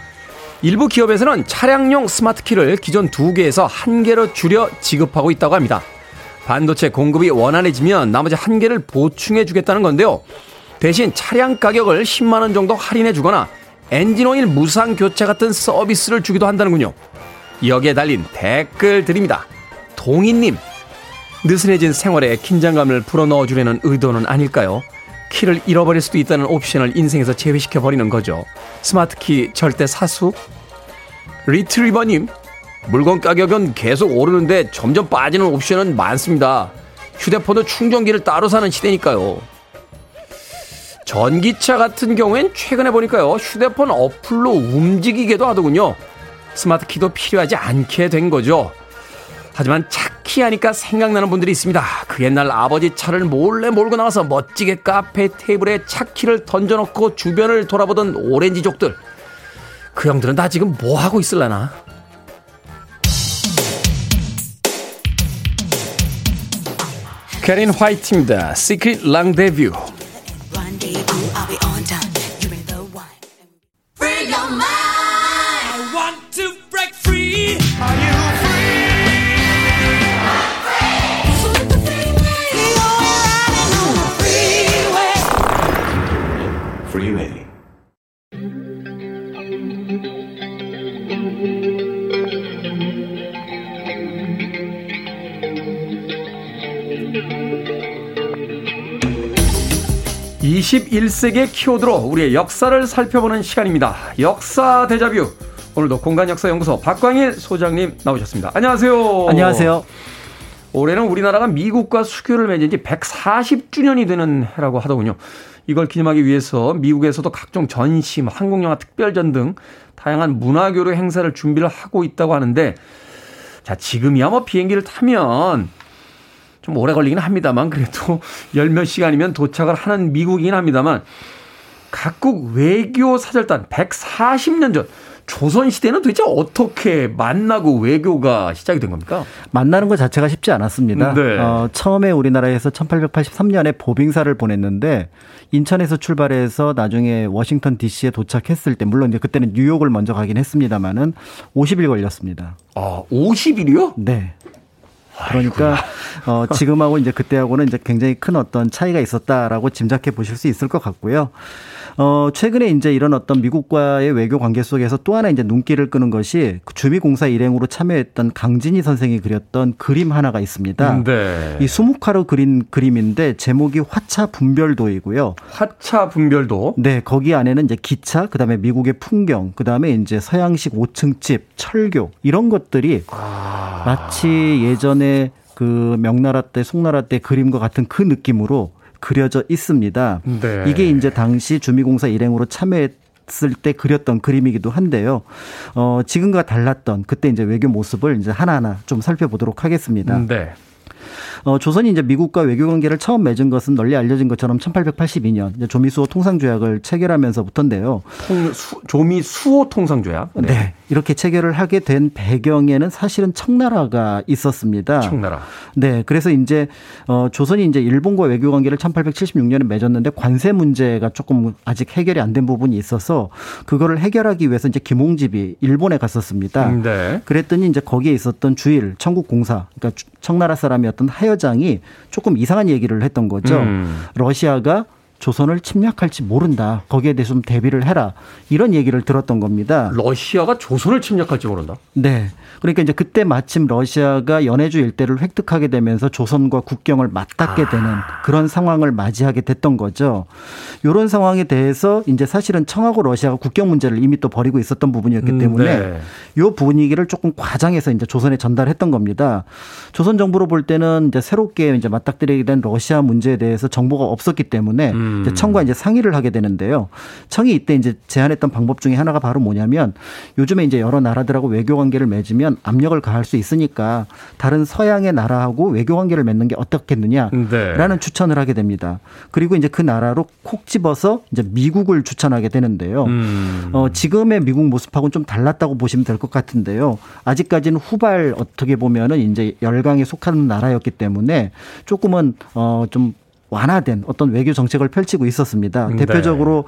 일부 기업에서는 차량용 스마트키를 기존 두 개에서 한 개로 줄여 지급하고 있다고 합니다. 반도체 공급이 원활해지면 나머지 한 개를 보충해 주겠다는 건데요. 대신 차량 가격을 10만 원 정도 할인해 주거나 엔진오일 무상 교체 같은 서비스를 주기도 한다는군요. 여기에 달린 댓글 드립니다. 동희님, 느슨해진 생활에 긴장감을 불어넣어 주려는 의도는 아닐까요? 키를 잃어버릴 수도 있다는 옵션을 인생에서 제외시켜 버리는 거죠. 스마트키 절대 사수? 리트리버님, 물건 가격은 계속 오르는데 점점 빠지는 옵션은 많습니다. 휴대폰도 충전기를 따로 사는 시대니까요. 전기차 같은 경우엔 최근에 보니까요, 휴대폰 어플로 움직이게도 하더군요. 스마트 키도 필요하지 않게 된 거죠. 하지만 차키 하니까 생각나는 분들이 있습니다. 그 옛날 아버지 차를 몰래 몰고 나가서 멋지게 카페 테이블에 차키를 던져놓고 주변을 돌아보던 오렌지족들. 그 형들은 다 지금 뭐 하고 있을라나? 캐린 화이트입니다. Your mind. Freeway. 이 21세기의 키워드로 우리의 역사를 살펴보는 시간입니다. 역사 대자뷰. 오늘도 공간역사연구소 박광일 소장님 나오셨습니다. 안녕하세요. 안녕하세요. 올해는 우리나라가 미국과 수교를 맺은 지 140주년이 되는 해라고 하더군요. 이걸 기념하기 위해서 미국에서도 각종 전시, 뭐 한국영화 특별전 등 다양한 문화교류 행사를 준비를 하고 있다고 하는데 자, 지금이야 뭐 비행기를 타면 좀 오래 걸리긴 합니다만 그래도 열 몇 시간이면 도착을 하는 미국이긴 합니다만 각국 외교 사절단 140년 전 조선 시대는 도대체 어떻게 만나고 외교가 시작이 된 겁니까? 만나는 것 자체가 쉽지 않았습니다. 네. 어, 처음에 우리나라에서 1883년에 보빙사를 보냈는데 인천에서 출발해서 나중에 워싱턴 DC에 도착했을 때 물론 이제 그때는 뉴욕을 먼저 가긴 했습니다만은 50일 걸렸습니다. 아, 50일이요? 네. 그러니까 어, 지금하고 이제 그때하고는 이제 굉장히 큰 어떤 차이가 있었다라고 짐작해 보실 수 있을 것 같고요. 어, 최근에 이제 이런 어떤 미국과의 외교 관계 속에서 또 하나 이제 눈길을 끄는 것이 그 주미공사 일행으로 참여했던 강진희 선생이 그렸던 그림 하나가 있습니다. 네. 이 수묵화로 그린 그림인데 제목이 화차 분별도이고요. 화차 분별도. 네, 거기 안에는 이제 기차, 그다음에 미국의 풍경, 그다음에 이제 서양식 5층 집, 철교 이런 것들이 마치 예전에 그 명나라 때, 송나라 때 그림과 같은 그 느낌으로 그려져 있습니다. 네. 이게 이제 당시 주미공사 일행으로 참여했 을때 그렸던 그림이기도 한데요. 어, 지금과 달랐던 그때 이제 외교 모습을 이제 하나하나 좀 살펴보도록 하겠습니다. 네. 어, 조선이 이제 미국과 외교 관계를 처음 맺은 것은 널리 알려진 것처럼 1882년 이제 조미수호 통상조약을 체결하면서부터인데요. 통, 수, 조미 수호 통상조약. 네. 이렇게 체결을 하게 된 배경에는 사실은 청나라가 있었습니다. 청나라. 네. 그래서 이제 어 조선이 이제 일본과 외교 관계를 1876년에 맺었는데 관세 문제가 조금 아직 해결이 안 된 부분이 있어서 그거를 해결하기 위해서 이제 김홍집이 일본에 갔었습니다. 네. 그랬더니 이제 거기에 있었던 주일 청국 공사 그러니까 주- 청나라 사람이었던 하여장이 조금 이상한 얘기를 했던 거죠. 음. 러시아가 조선을 침략할지 모른다. 거기에 대해서 좀 대비를 해라. 이런 얘기를 들었던 겁니다. 러시아가 조선을 침략할지 모른다. 네. 그러니까 이제 그때 마침 러시아가 연해주 일대를 획득하게 되면서 조선과 국경을 맞닿게 되는 그런 상황을 맞이하게 됐던 거죠. 이런 상황에 대해서 이제 사실은 청하고 러시아가 국경 문제를 이미 또 벌이고 있었던 부분이었기 음, 때문에 네. 요 분위기를 조금 과장해서 이제 조선에 전달했던 겁니다. 조선 정부로 볼 때는 이제 새롭게 이제 맞닥뜨리게 된 러시아 문제에 대해서 정보가 없었기 때문에 음. 이제 청과 이제 상의를 하게 되는데요. 청이 이때 이제 제안했던 방법 중에 하나가 바로 뭐냐면 요즘에 이제 여러 나라들하고 외교 관계를 맺으면 압력을 가할 수 있으니까 다른 서양의 나라하고 외교 관계를 맺는 게 어떻겠느냐라는 네. 추천을 하게 됩니다. 그리고 이제 그 나라로 콕 집어서 이제 미국을 추천하게 되는데요. 음. 어, 지금의 미국 모습하고는 좀 달랐다고 보시면 될 것 같은데요. 아직까지는 후발 어떻게 보면은 이제 열강에 속하는 나라였기 때문에 조금은 어, 좀 완화된 어떤 외교 정책을 펼치고 있었습니다. 네. 대표적으로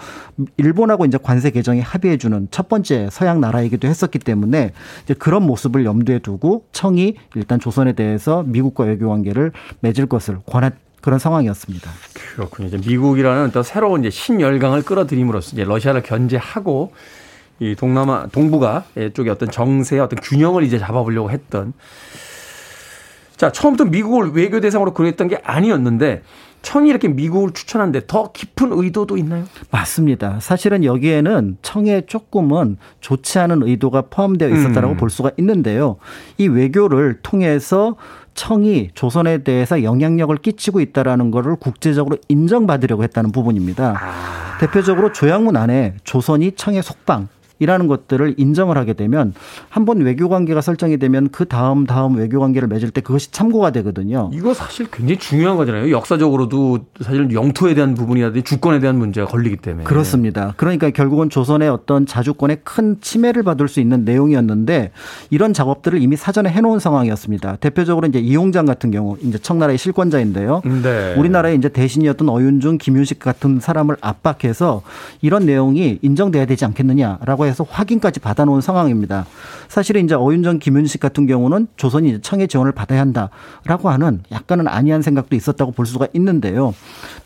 일본하고 이제 관세 개정에 합의해 주는 첫 번째 서양 나라이기도 했었기 때문에 이제 그런 모습을 염두에 두고 청이 일단 조선에 대해서 미국과 외교 관계를 맺을 것을 권한 그런 상황이었습니다. 그렇군요. 이제 미국이라는 또 새로운 이제 신열강을 끌어들임으로써 이제 러시아를 견제하고 이 동남아 동북아 쪽의 어떤 정세의 어떤 균형을 이제 잡아보려고 했던 자 처음부터 미국을 외교 대상으로 그랬던 게 아니었는데 청이 이렇게 미국을 추천하는데 더 깊은 의도도 있나요? 맞습니다. 사실은 여기에는 청에 조금은 좋지 않은 의도가 포함되어 있었다라고 음. 볼 수가 있는데요. 이 외교를 통해서 청이 조선에 대해서 영향력을 끼치고 있다라는 것을 국제적으로 인정받으려고 했다는 부분입니다. 대표적으로 조약문 안에 조선이 청의 속방 이라는 것들을 인정을 하게 되면 한 번 외교 관계가 설정이 되면 그 다음 다음 외교 관계를 맺을 때 그것이 참고가 되거든요. 이거 사실 굉장히 중요한 거잖아요. 역사적으로도 사실 영토에 대한 부분이라든지 주권에 대한 문제가 걸리기 때문에. 그렇습니다. 그러니까 결국은 조선의 어떤 자주권에 큰 침해를 받을 수 있는 내용이었는데 이런 작업들을 이미 사전에 해놓은 상황이었습니다. 대표적으로 이제 이용장 같은 경우 이제 청나라의 실권자인데요. 네. 우리나라의 이제 대신이었던 어윤중, 김윤식 같은 사람을 압박해서 이런 내용이 인정돼야 되지 않겠느냐라고 해서 확인까지 받아놓은 상황입니다. 사실은 이제 어윤정, 김윤식 같은 경우는 조선이 청의 지원을 받아야 한다라고 하는 약간은 아니한 생각도 있었다고 볼 수가 있는데요.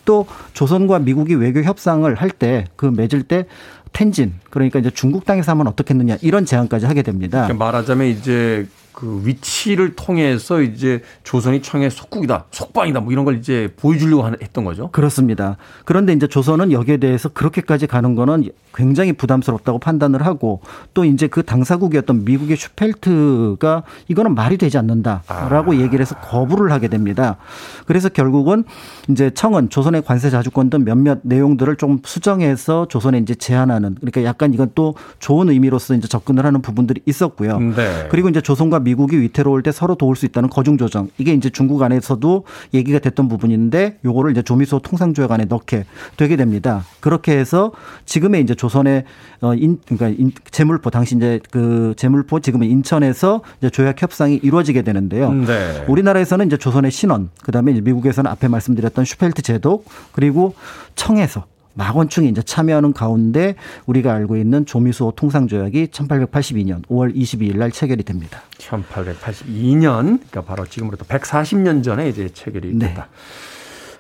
또 조선과 미국이 외교 협상을 할 때 그 맺을 때 텐진 그러니까 이제 중국 땅에서 하면 어떻겠느냐 이런 제안까지 하게 됩니다. 그러니까 말하자면 이제 그 위치를 통해서 이제 조선이 청의 속국이다, 속방이다, 뭐 이런 걸 이제 보여주려고 했던 거죠. 그렇습니다. 그런데 이제 조선은 여기에 대해서 그렇게까지 가는 거는 굉장히 부담스럽다고 판단을 하고 또 이제 그 당사국이었던 미국의 슈펠트가 이거는 말이 되지 않는다라고 얘기를 해서 거부를 하게 됩니다. 그래서 결국은 이제 청은 조선의 관세 자주권 등 몇몇 내용들을 좀 수정해서 조선에 이제 제한하는 그러니까 약간 이건 또 좋은 의미로서 이제 접근을 하는 부분들이 있었고요. 네. 그리고 이제 조선과 미국이 위태로울 때 서로 도울 수 있다는 거중 조정 이게 이제 중국 안에서도 얘기가 됐던 부분인데 요거를 이제 조미소 통상조약 안에 넣게 되게 됩니다. 그렇게 해서 지금의 이제 조선의 어인 그러니까 인, 재물포 당시 이제 그 재물포 지금은 인천에서 이제 조약 협상이 이루어지게 되는데요. 네. 우리나라에서는 이제 조선의 신원, 그다음에 미국에서는 앞에 말씀드렸던 슈펠트 제독, 그리고 청에서 막원충이 이제 참여하는 가운데 우리가 알고 있는 조미수호 통상조약이 1882년 5월 22일 날 체결이 됩니다. 1882년, 그러니까 바로 지금으로부터 140년 전에 이제 체결이 네. 됐다.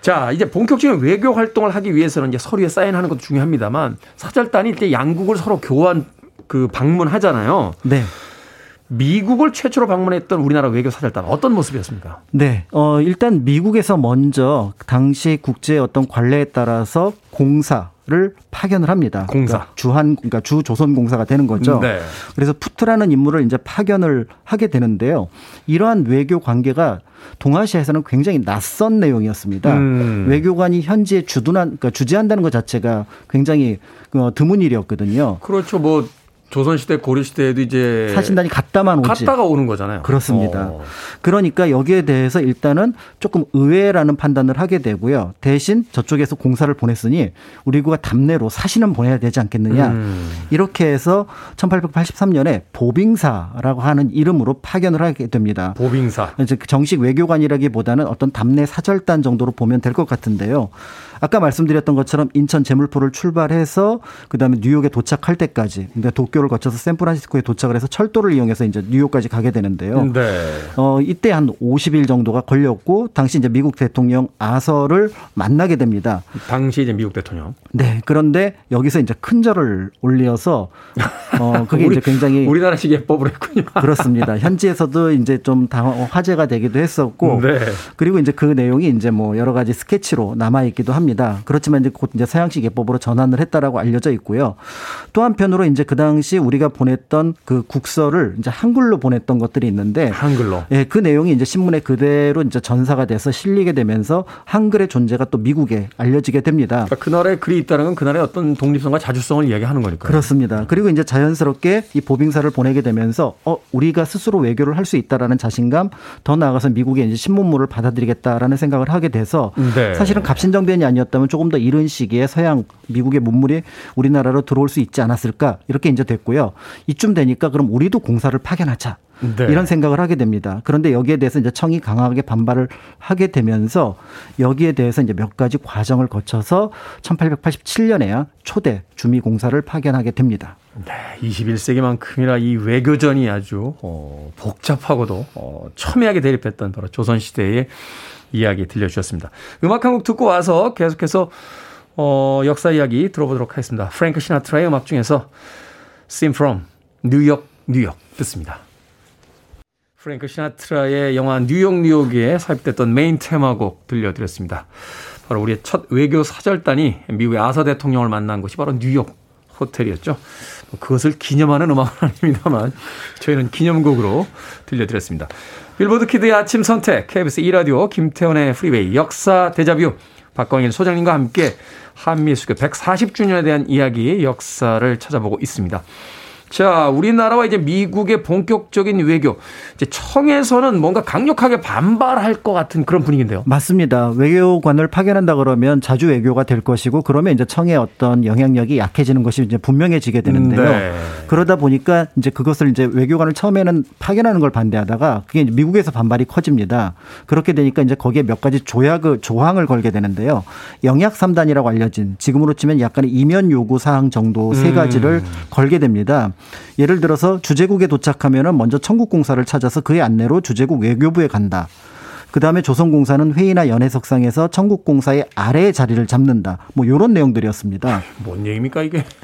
자, 이제 본격적인 외교 활동을 하기 위해서는 이제 서류에 사인하는 것도 중요합니다만 사절단이 이때 양국을 서로 교환 그 방문하잖아요. 네. 미국을 최초로 방문했던 우리나라 외교 사절단 어떤 모습이었습니까? 네. 어, 일단 미국에서 먼저 당시 국제 어떤 관례에 따라서 공사 를 파견을 합니다. 공사. 그러니까 주한, 그러니까 주 조선 공사가 되는 거죠. 네. 그래서 푸트라는 인물을 이제 파견을 하게 되는데요. 이러한 외교 관계가 동아시아에서는 굉장히 낯선 내용이었습니다. 음. 외교관이 현지에 주둔한, 그러니까 주재한다는 것 자체가 굉장히 어, 드문 일이었거든요. 그렇죠. 뭐 조선시대, 고려시대에도 이제 사신단이 갔다만 오지. 갔다가 오는 거잖아요. 그렇습니다. 어. 그러니까 여기에 대해서 일단은 조금 의외라는 판단을 하게 되고요. 대신 저쪽에서 공사를 보냈으니 우리가 답례로 사신은 보내야 되지 않겠느냐. 음. 이렇게 해서 1883년에 보빙사라고 하는 이름으로 파견을 하게 됩니다. 보빙사. 이제 그 정식 외교관이라기보다는 어떤 답례 사절단 정도로 보면 될 것 같은데요. 아까 말씀드렸던 것처럼 인천 제물포를 출발해서 그다음에 뉴욕에 도착할 때까지 그러니까 도쿄를 거쳐서 샌프란시스코에 도착을 해서 철도를 이용해서 이제 뉴욕까지 가게 되는데요. 네. 어, 이때 한 50일 정도가 걸렸고 당시 이제 미국 대통령 아서를 만나게 됩니다. 당시 이제 미국 대통령. 네. 그런데 여기서 이제 큰 절을 올려서 어, 그게 우리- 이제 굉장히 우리나라식 예법을 했군요. 그렇습니다. 현지에서도 이제 좀 당- 화제가 되기도 했었고 네. 그리고 이제 그 내용이 이제 뭐 여러 가지 스케치로 남아 있기도 합니다. 그렇지만 이제 곧 이제 서양식 예법으로 전환을 했다라고 알려져 있고요. 또 한편으로 이제 그 당시 우리가 보냈던 그 국서를 이제 한글로 보냈던 것들이 있는데 한글로. 예, 그 내용이 이제 신문에 그대로 이제 전사가 돼서 실리게 되면서 한글의 존재가 또 미국에 알려지게 됩니다. 그러니까 그 나라에 글이 있다는 건 그 나라의 어떤 독립성과 자주성을 이야기하는 거니까요. 그렇습니다. 그리고 이제 자연스럽게 이 보빙사를 보내게 되면서 어 우리가 스스로 외교를 할 수 있다라는 자신감, 더 나아가서 미국의 이제 신문물을 받아들이겠다라는 생각을 하게 돼서 네. 사실은 갑신정변이 아니 었다면 조금 더 이른 시기에 서양 미국의 문물이 우리나라로 들어올 수 있지 않았을까 이렇게 이제 됐고요. 이쯤 되니까 그럼 우리도 공사를 파견하자. 네. 이런 생각을 하게 됩니다. 그런데 여기에 대해서 이제 청이 강하게 반발을 하게 되면서 여기에 대해서 이제 몇 가지 과정을 거쳐서 1887년에야 초대 주미 공사를 파견하게 됩니다. 네, 21세기만큼이나 이 외교전이 아주 어, 복잡하고도 어, 첨예하게 대립했던 바로 조선 시대의 이야기 들려주셨습니다. 음악 한 곡 듣고 와서 계속해서 어, 역사 이야기 들어보도록 하겠습니다. 프랭크 시나트라의 음악 중에서 Sing from 뉴욕 뉴욕 듣습니다. 프랭크 시나트라의 영화 뉴욕 뉴욕에 삽입됐던 메인 테마곡 들려드렸습니다. 바로 우리의 첫 외교 사절단이 미국의 아서 대통령을 만난 곳이 바로 뉴욕 호텔이었죠. 뭐 그것을 기념하는 음악은 아닙니다만 저희는 기념곡으로 들려드렸습니다. 빌보드 키드의 아침 선택 KBS 2라디오 김태훈의 프리웨이 역사 데자뷔 박광일 소장님과 함께 한미 수교 140주년에 대한 이야기 역사를 찾아보고 있습니다. 자, 우리나라와 이제 미국의 본격적인 외교. 이제 청에서는 뭔가 강력하게 반발할 것 같은 그런 분위기인데요. 맞습니다. 외교관을 파견한다 그러면 자주 외교가 될 것이고 그러면 이제 청의 어떤 영향력이 약해지는 것이 이제 분명해지게 되는데요. 네. 그러다 보니까 이제 그것을 이제 외교관을 처음에는 파견하는 걸 반대하다가 그게 미국에서 반발이 커집니다. 그렇게 되니까 이제 거기에 몇 가지 조약을 조항을 걸게 되는데요. 영약 3단이라고 알려진 지금으로 치면 약간의 이면 요구 사항 정도 세 가지를 걸게 됩니다. 예를 들어서 주재국에 도착하면은 먼저 청국공사를 찾아서 그의 안내로 주재국 외교부에 간다. 그 다음에 조선공사는 회의나 연회석상에서 청국공사의 아래의 자리를 잡는다. 뭐 이런 내용들이었습니다. 뭔 얘기입니까, 이게?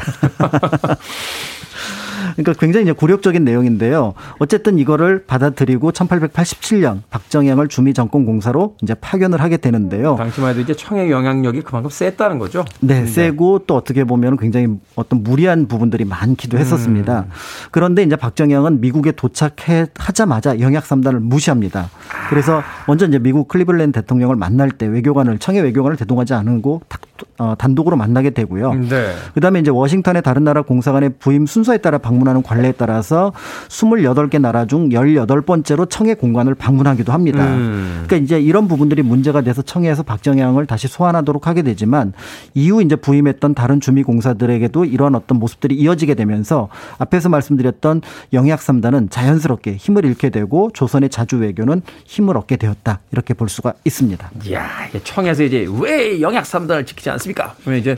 그러니까 굉장히 이제 굴욕적인 내용인데요. 어쨌든 이거를 받아들이고 1887년 박정양을 주미 정권 공사로 이제 파견을 하게 되는데요. 당시만 해도 이제 청의 영향력이 그만큼 셌다는 거죠. 네, 세고 또 어떻게 보면 굉장히 어떤 무리한 부분들이 많기도 했었습니다. 그런데 이제 박정양은 미국에 도착해 하자마자 영약 3단을 무시합니다. 그래서 먼저 이제 미국 클리블랜드 대통령을 만날 때 외교관을 청의 외교관을 대동하지 않고 탁- 어, 단독으로 만나게 되고요. 네. 그다음에 이제 워싱턴의 다른 나라 공사관의 부임 순서에 따라 방문하는 관례에 따라서 28개 나라 중 18번째로 청의 공관을 방문하기도 합니다. 음. 그러니까 이제 이런 부분들이 문제가 돼서 청에서 박정양을 다시 소환하도록 하게 되지만 이후 이제 부임했던 다른 주미 공사들에게도 이러한 어떤 모습들이 이어지게 되면서 앞에서 말씀드렸던 영약 3단은 자연스럽게 힘을 잃게 되고 조선의 자주 외교는 힘을 얻게 되었다. 이렇게 볼 수가 있습니다. 이야, 이게 청에서 이제 왜 영약 3단을 지키지 않습니까? 그러면 이제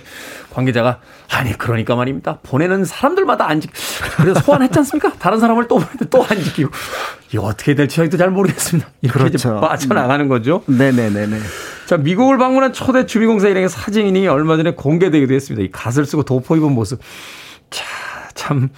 관계자가 아니 그러니까 말입니다. 보내는 사람들마다 안 지키. 그래서 소환했지 않습니까? 다른 사람을 또 보내도 또 안 지키고 이거 어떻게 될지 저희도 잘 모르겠습니다. 이렇게 이제 그렇죠. 빠져나가는 거죠. 네네네네. 자, 미국을 방문한 초대 주미공사 일행의 사진이 얼마 전에 공개되기도 했습니다. 이 갓을 쓰고 도포 입은 모습. 자, 참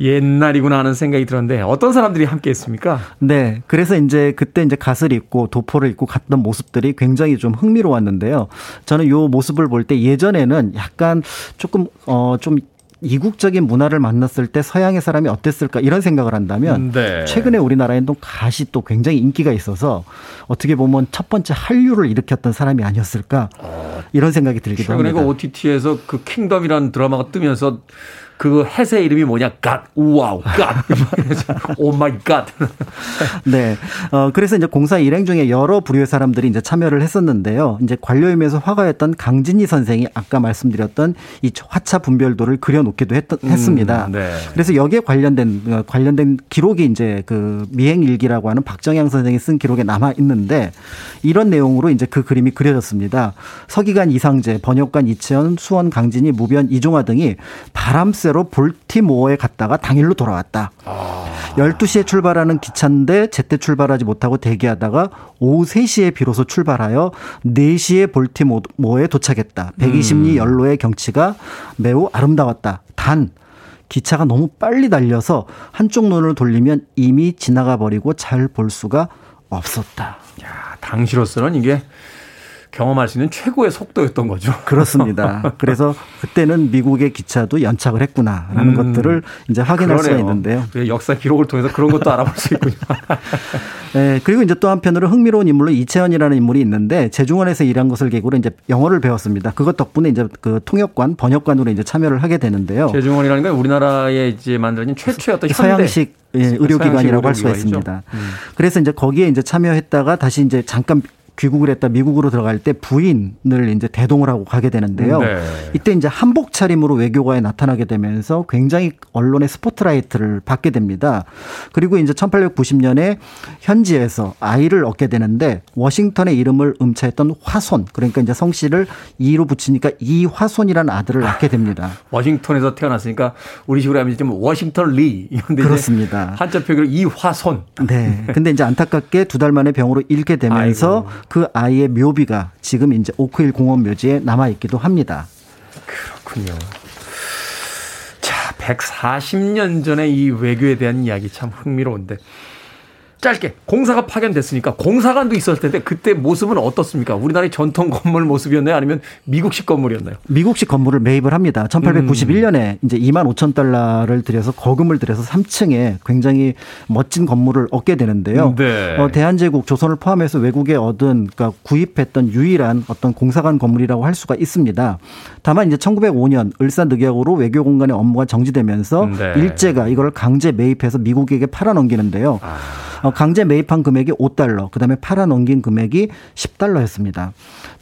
옛날이구나 하는 생각이 들었는데 어떤 사람들이 함께 했습니까? 네. 그래서 이제 그때 이제 갓을 입고 도포를 입고 갔던 모습들이 굉장히 좀 흥미로웠는데요. 저는 요 모습을 볼 때 예전에는 약간 조금 어좀 이국적인 문화를 만났을 때 서양의 사람이 어땠을까 이런 생각을 한다면 네. 최근에 우리나라에는 또 갓이 또 굉장히 인기가 있어서 어떻게 보면 첫 번째 한류를 일으켰던 사람이 아니었을까 이런 생각이 들기도 최근에 합니다. 그 OTT에서 그 킹덤이라는 드라마가 뜨면서 그 hat의 이름이 뭐냐? 갓. 우와우. 갓. oh my god. 네. 어, 그래서 이제 공사 일행 중에 여러 부류의 사람들이 이제 참여를 했었는데요. 이제 관료이면서 화가였던 강진희 선생이 아까 말씀드렸던 이 화차 분별도를 그려놓기도 했, 했습니다. 네. 그래서 여기에 관련된, 어, 관련된 기록이 이제 그 미행일기라고 하는 박정양 선생이 쓴 기록에 남아 있는데 이런 내용으로 이제 그 그림이 그려졌습니다. 서기관 이상재, 번역관 이채연, 수원 강진희, 무변 이종화 등이 바람 쐬로 볼티모어에 갔다가 당일로 돌아왔다. 12시에 출발하는 기차인데 제때 출발하지 못하고 대기하다가 오후 3시에 비로소 출발하여 4시에 볼티모어에 도착했다. 120리 연로의 경치가 매우 아름다웠다. 단 기차가 너무 빨리 달려서 한쪽 눈을 돌리면 이미 지나가 버리고 잘 볼 수가 없었다. 야, 당시로서는 이게 경험할 수 있는 최고의 속도였던 거죠. 그렇습니다. 그래서 그때는 미국의 기차도 연착을 했구나라는 음. 것들을 이제 확인할 수가 그러네요. 있는데요. 우리가 역사 기록을 통해서 그런 것도 알아볼 수 있군요. 예, 그리고 이제 또 한편으로 흥미로운 인물로 이채연이라는 인물이 있는데 제중원에서 일한 것을 계기로 이제 영어를 배웠습니다. 그것 덕분에 이제 그 통역관, 번역관으로 이제 참여를 하게 되는데요. 재중원이라는 건 우리나라에 이제 만들어진 최초의 어떤 서양식 예, 의료기관이라고 할 수가. 있습니다. 그래서 이제 거기에 이제 참여했다가 다시 이제 잠깐 귀국을 했다 미국으로 들어갈 때 부인을 이제 대동을 하고 가게 되는데요. 네. 이때 이제 한복 차림으로 외교가에 나타나게 되면서 굉장히 언론의 스포트라이트를 받게 됩니다. 그리고 이제 1890년에 현지에서 아이를 얻게 되는데 워싱턴의 이름을 음차했던 화손 그러니까 이제 성씨를 이로 붙이니까 이화손이라는 아들을 낳게 됩니다. 워싱턴에서 태어났으니까 우리 식으로 하면 지금 워싱턴 리 이런데 그렇습니다. 한자 표기로 이화손. 네. 근데 이제 안타깝게 두 달 만에 병으로 잃게 되면서 그 아이의 묘비가 지금 이제 오크힐 공원 묘지에 남아 있기도 합니다. 그렇군요. 자, 140년 전에 이 외교에 대한 이야기 참 흥미로운데 짧게 공사가 파견됐으니까 공사관도 있었을 텐데 그때 모습은 어떻습니까? 우리나라의 전통 건물 모습이었나요? 아니면 미국식 건물이었나요? 미국식 건물을 매입을 합니다. 1891년에 음. 이제 2만 5천 달러를 들여서 거금을 들여서 3층에 굉장히 멋진 건물을 얻게 되는데요. 네. 어, 대한제국 조선을 포함해서 외국에 얻은 그러니까 구입했던 유일한 어떤 공사관 건물이라고 할 수가 있습니다. 다만 이제 1905년 을사늑약으로 외교 공간의 업무가 정지되면서 네. 일제가 이걸 강제 매입해서 미국에게 팔아 넘기는데요. 어, 강제 매입한 금액이 5달러, 그다음에 팔아 넘긴 금액이 10달러였습니다.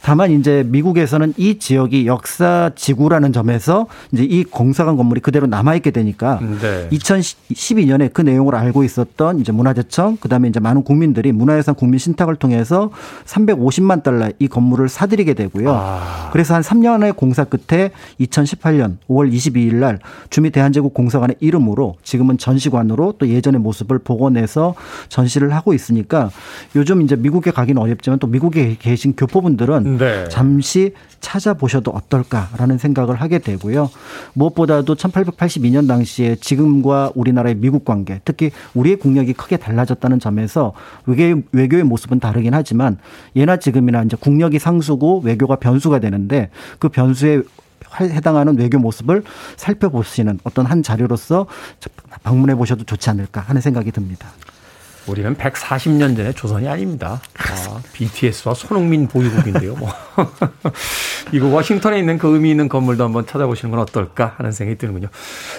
다만 이제 미국에서는 이 지역이 역사 지구라는 점에서 이제 이 공사관 건물이 그대로 남아 있게 되니까 네. 2012년에 그 내용을 알고 있었던 이제 문화재청 그다음에 이제 많은 국민들이 문화유산 국민 신탁을 통해서 350만 달러 이 건물을 사들이게 되고요. 아. 그래서 한 3년의 공사 끝에 2018년 5월 22일 날 주미 대한제국 공사관의 이름으로 지금은 전시관으로 또 예전의 모습을 복원해서 전 시를 하고 있으니까 요즘 이제 미국에 가기는 어렵지만 또 미국에 계신 교포분들은 네. 잠시 찾아보셔도 어떨까라는 생각을 하게 되고요. 무엇보다도 1882년 당시에 지금과 우리나라의 미국 관계, 특히 우리의 국력이 크게 달라졌다는 점에서 외교, 외교의 모습은 다르긴 하지만 예나 지금이나 이제 국력이 상수고 외교가 변수가 되는데 그 변수에 해당하는 외교 모습을 살펴보시는 어떤 한 자료로서 방문해 보셔도 좋지 않을까 하는 생각이 듭니다. 우리는 140년 전에 조선이 아닙니다. 아, BTS와 손흥민 보유국인데요. 뭐. 미국 워싱턴에 있는 그 의미 있는 건물도 한번 찾아보시는 건 어떨까 하는 생각이 드는군요.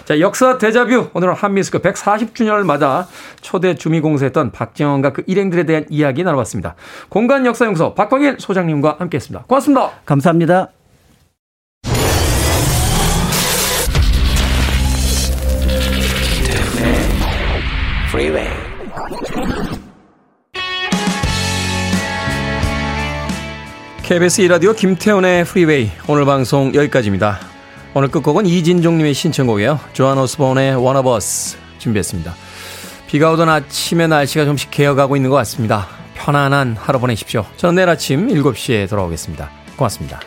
자, 역사 대자뷰. 오늘은 한미스크 140주년을 맞아 초대 주미공사했던 박정원과 그 일행들에 대한 이야기 나눠봤습니다. 공간 역사연구소 박광일 소장님과 함께했습니다. 고맙습니다. 감사합니다. Freeway. KBS 2라디오 김태훈의 프리웨이 오늘 방송 여기까지입니다. 오늘 끝곡은 이진종님의 신청곡이에요. 조한 오스본의 One of Us 준비했습니다. 비가 오던 아침에 날씨가 좀씩 개어가고 있는 것 같습니다. 편안한 하루 보내십시오. 저는 내일 아침 7시에 돌아오겠습니다. 고맙습니다.